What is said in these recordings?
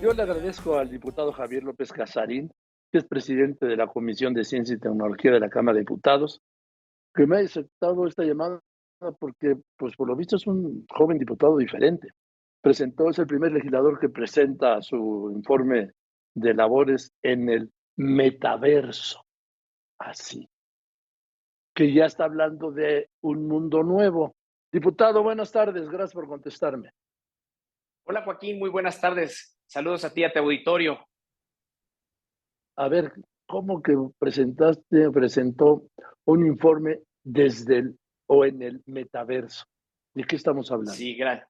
Yo le agradezco al diputado Javier López Casarín, que es presidente de la Comisión de Ciencia y Tecnología de la Cámara de Diputados, que me ha aceptado esta llamada porque, pues por lo visto, es un joven diputado diferente. Presentó, es el primer legislador que presenta su informe de labores en el metaverso. Así. Que ya está hablando de un mundo nuevo. Diputado, buenas tardes. Gracias por contestarme. Hola Joaquín, muy buenas tardes. Saludos a ti, a tu auditorio. A ver, ¿cómo que presentaste, presentó un informe desde el o en el metaverso? ¿De qué estamos hablando? Sí, gracias.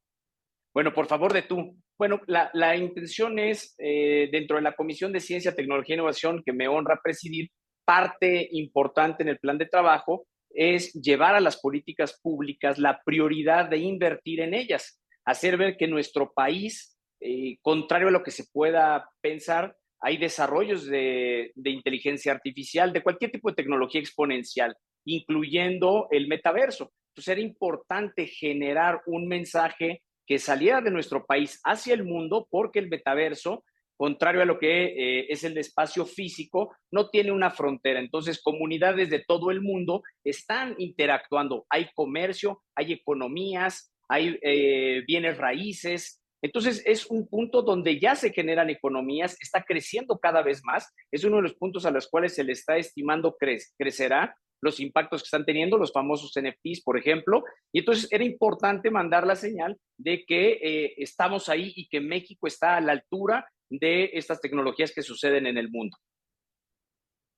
Bueno, por favor de tú. Bueno, la, la intención es, eh, dentro de la Comisión de Ciencia, Tecnología e Innovación, que me honra presidir, parte importante en el plan de trabajo es llevar a las políticas públicas la prioridad de invertir en ellas, hacer ver que nuestro país eh, contrario a lo que se pueda pensar, hay desarrollos de, inteligencia artificial, de cualquier tipo de tecnología exponencial, incluyendo el metaverso. Entonces era importante generar un mensaje que saliera de nuestro país hacia el mundo, porque el metaverso, contrario a lo que eh, es el espacio físico, no tiene una frontera. Entonces, comunidades de todo el mundo están interactuando. Hay comercio, hay economías, hay eh, bienes raíces, entonces, es un punto donde ya se generan economías, está creciendo cada vez más. Es uno de los puntos a los cuales se le está estimando crecerá los impactos que están teniendo los famosos NFTs, por ejemplo. Y entonces era importante mandar la señal de que eh, estamos ahí y que México está a la altura de estas tecnologías que suceden en el mundo.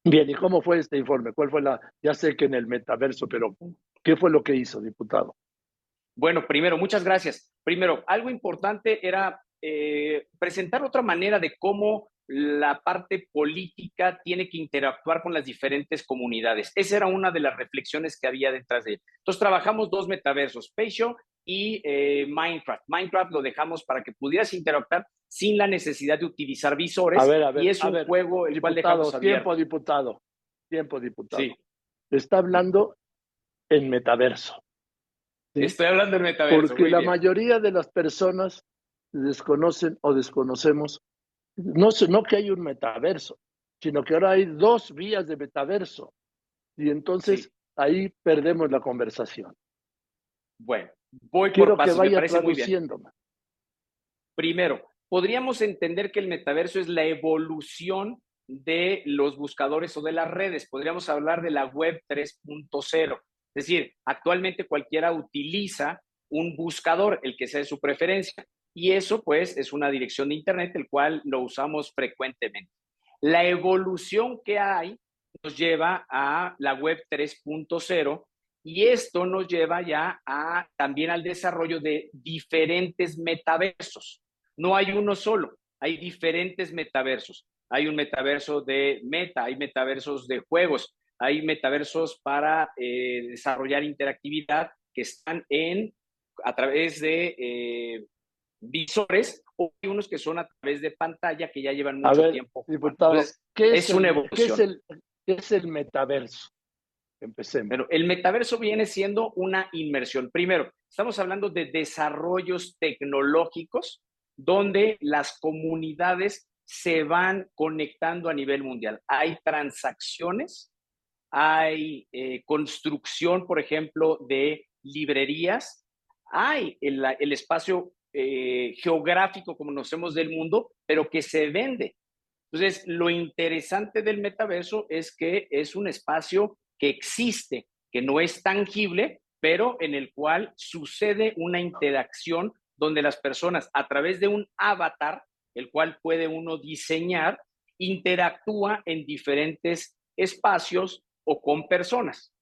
Bien, ¿y cómo fue este informe? ¿Cuál fue la, ya sé que en el metaverso, pero ¿qué fue lo que hizo, diputado? Bueno, primero, muchas gracias. Primero, algo importante era eh, presentar otra manera de cómo la parte política tiene que interactuar con las diferentes comunidades. Esa era una de las reflexiones que había detrás de él. Entonces trabajamos dos metaversos, Spatial y eh, Minecraft. Minecraft lo dejamos para que pudieras interactuar sin la necesidad de utilizar visores. A ver, a ver, y es un juego el cual dejamos Tiempo, diputado. Tiempo, diputado. Sí. Está hablando en metaverso. Estoy hablando del metaverso. Porque la mayoría de las personas desconocen o desconocemos, no, no que hay un metaverso, sino que ahora hay dos vías de metaverso. Y entonces ahí perdemos la conversación. Bueno, voy por pasos, que vaya me Primero, podríamos entender que el metaverso es la evolución de los buscadores o de las redes. Podríamos hablar de la web 3.0. Es decir, actualmente cualquiera utiliza un buscador, el que sea de su preferencia, y eso pues es una dirección de Internet, el cual lo usamos frecuentemente. La evolución que hay nos lleva a la web 3.0 y esto nos lleva ya a, también al desarrollo de diferentes metaversos. No hay uno solo, hay diferentes metaversos. Hay un metaverso de meta, hay metaversos de juegos, hay metaversos para eh, desarrollar interactividad que están en a través de eh, visores o hay unos que son a través de pantalla que ya llevan mucho tiempo. Diputado, ¿qué es, una evolución. ¿qué es, el, metaverso? Empecemos. Pero el metaverso viene siendo una inmersión. Primero, estamos hablando de desarrollos tecnológicos donde las comunidades se van conectando a nivel mundial. Hay transacciones hay eh, construcción, por ejemplo, de librerías, hay el, espacio eh, geográfico, como conocemos del mundo, pero que se vende. Entonces, lo interesante del metaverso es que es un espacio que existe, que no es tangible, pero en el cual sucede una interacción donde las personas a través de un avatar, el cual puede uno diseñar, interactúa en diferentes espacios o con personas.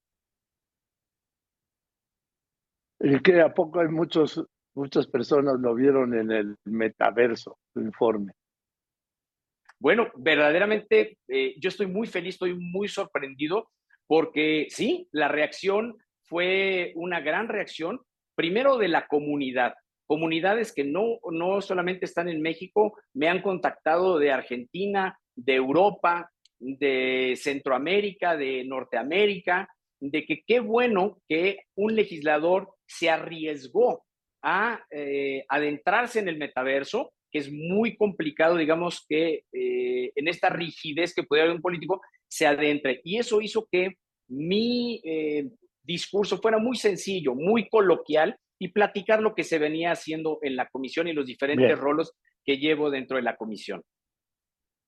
Y que a poco hay muchos, muchas personas lo vieron en el metaverso, su informe. Bueno, verdaderamente eh, yo estoy muy feliz, estoy muy sorprendido porque sí, la reacción fue una gran reacción, primero de la comunidad, comunidades que no, no solamente están en México, me han contactado de Argentina, de Europa, de Centroamérica, de Norteamérica, de que qué bueno que un legislador se arriesgó a eh, adentrarse en el metaverso que es muy complicado, digamos, que eh, en esta rigidez que puede haber un político se adentre. Y eso hizo que mi eh, discurso fuera muy sencillo, muy coloquial y platicar lo que se venía haciendo en la comisión y los diferentes roles que llevo dentro de la comisión.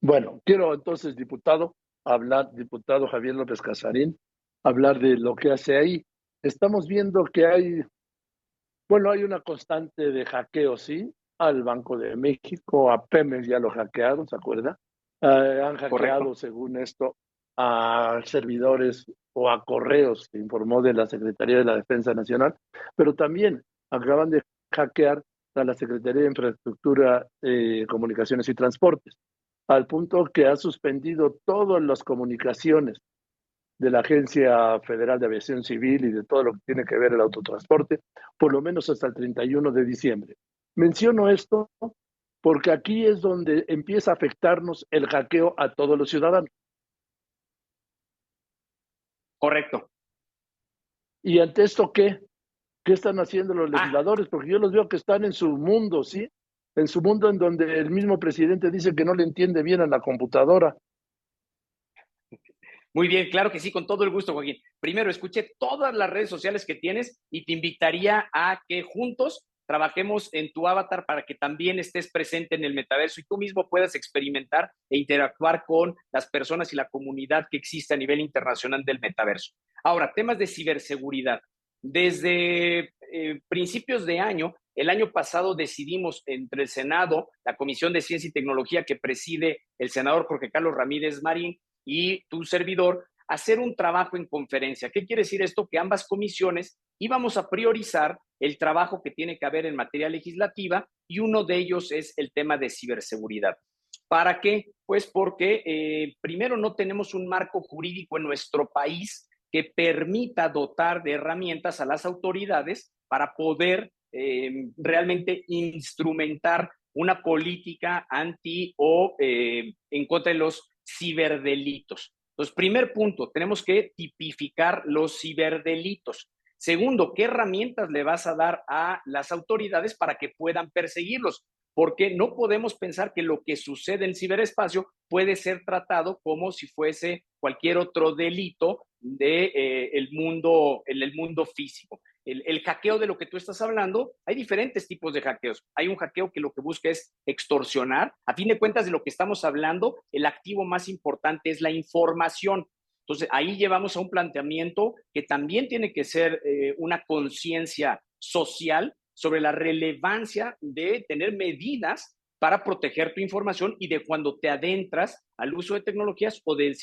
Bueno, quiero entonces, diputado, hablar, diputado Javier López Casarín, hablar de lo que hace ahí. Estamos viendo que hay, bueno, hay una constante de hackeo, sí, al Banco de México, a Pemex ya lo hackearon, ¿se acuerda? Eh, han hackeado, según esto, a servidores o a correos, que informó de la Secretaría de la Defensa Nacional, pero también acaban de hackear a la Secretaría de Infraestructura, eh, Comunicaciones y Transportes, al punto que ha suspendido todas las comunicaciones de la Agencia Federal de Aviación Civil y de todo lo que tiene que ver el autotransporte, por lo menos hasta el 31 de diciembre. Menciono esto porque aquí es donde empieza a afectarnos el hackeo a todos los ciudadanos. Correcto. ¿Y ante esto qué? ¿Qué están haciendo los ah. legisladores? Porque yo los veo que están en su mundo, ¿sí? En su mundo en donde el mismo presidente dice que no le entiende bien a la computadora. Muy bien, claro que sí, con todo el gusto, Joaquín. Primero, escuché todas las redes sociales que tienes y te invitaría a que juntos trabajemos en tu avatar para que también estés presente en el metaverso y tú mismo puedas experimentar e interactuar con las personas y la comunidad que existe a nivel internacional del metaverso. Ahora, temas de ciberseguridad. Desde eh, principios de año, el año pasado decidimos entre el Senado, la Comisión de Ciencia y Tecnología que preside el senador Jorge Carlos Ramírez Marín y tu servidor, hacer un trabajo en conferencia. ¿Qué quiere decir esto? Que ambas comisiones íbamos a priorizar el trabajo que tiene que haber en materia legislativa y uno de ellos es el tema de ciberseguridad. ¿Para qué? Pues porque eh, primero no tenemos un marco jurídico en nuestro país que permita dotar de herramientas a las autoridades para poder eh, realmente instrumentar una política anti o eh, en contra de los ciberdelitos. Entonces, primer punto, tenemos que tipificar los ciberdelitos. Segundo, ¿qué herramientas le vas a dar a las autoridades para que puedan perseguirlos? Porque no podemos pensar que lo que sucede en el ciberespacio puede ser tratado como si fuese cualquier otro delito de, eh, el mundo, en el mundo físico el, hackeo de lo que tú estás hablando, hay diferentes tipos de hackeos. Hay un hackeo que lo que busca es extorsionar. A fin de cuentas, de lo que estamos hablando, el activo más importante es la información. Entonces, ahí llevamos a un planteamiento que también tiene que ser eh, una conciencia social sobre la relevancia de tener medidas para proteger tu información y de cuando te adentras al uso de tecnologías o del,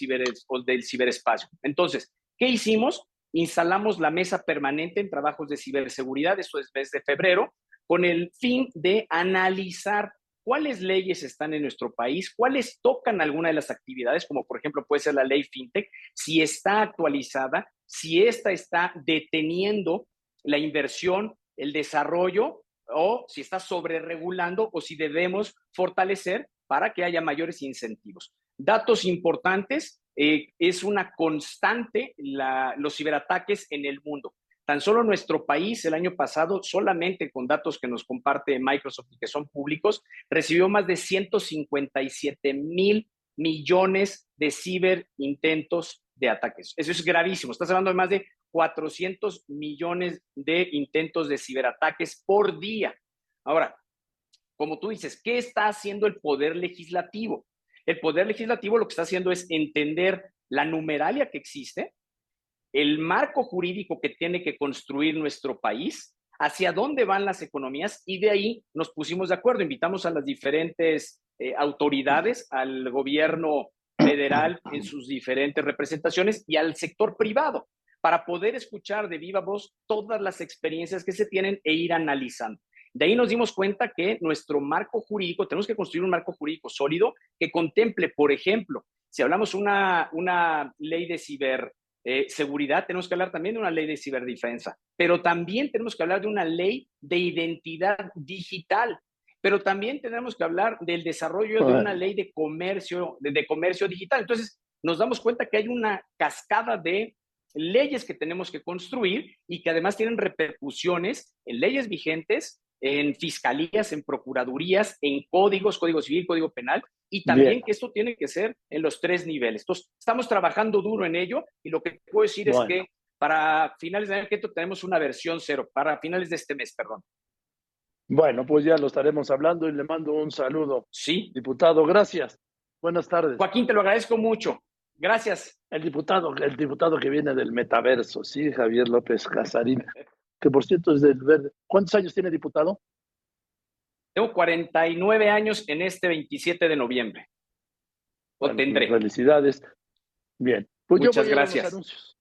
o del ciberespacio. Entonces, ¿qué hicimos? Instalamos la mesa permanente en trabajos de ciberseguridad, eso es desde febrero, con el fin de analizar cuáles leyes están en nuestro país, cuáles tocan alguna de las actividades, como por ejemplo puede ser la ley FinTech, si está actualizada, si esta está deteniendo la inversión, el desarrollo, o si está sobreregulando o si debemos fortalecer para que haya mayores incentivos. Datos importantes, eh, es una constante los ciberataques en el mundo. Tan solo nuestro país el año pasado, solamente con datos que nos comparte Microsoft y que son públicos, recibió más de 157 mil millones de ciberintentos de ataques. Eso es gravísimo. Estás hablando de más de 400 millones de intentos de ciberataques por día. Ahora, como tú dices, ¿qué está haciendo el poder legislativo? El poder legislativo lo que está haciendo es entender la numeralia que existe, el marco jurídico que tiene que construir nuestro país, hacia dónde van las economías y de ahí nos pusimos de acuerdo. Invitamos a las diferentes eh, autoridades, al gobierno federal en sus diferentes representaciones y al sector privado para poder escuchar de viva voz todas las experiencias que se tienen e ir analizando. De ahí nos dimos cuenta que nuestro marco jurídico, tenemos que construir un marco jurídico sólido que contemple, por ejemplo, si hablamos una, una ley de ciberseguridad, eh, tenemos que hablar también de una ley de ciberdefensa, pero también tenemos que hablar de una ley de identidad digital, pero también tenemos que hablar del desarrollo de una ley de comercio, de comercio digital. Entonces, nos damos cuenta que hay una cascada de leyes que tenemos que construir y que además tienen repercusiones en leyes vigentes en fiscalías, en procuradurías, en códigos, código civil, código penal, y también que esto tiene que ser en los tres niveles. Entonces, estamos trabajando duro en ello y lo que puedo decir es que para finales de año tenemos una versión cero, para finales de este mes, perdón. Bueno, pues ya lo estaremos hablando y le mando un saludo. Sí. Diputado, gracias. Buenas tardes. Joaquín, te lo agradezco mucho. Gracias. El diputado, el diputado que viene del metaverso, sí, Javier López Casarín, que por cierto es del verde. ¿Cuántos años tiene diputado? Tengo 49 años en este 27 de noviembre. O tendré. Felicidades. Bien. Pues Muchas yo voy gracias. A los anuncios.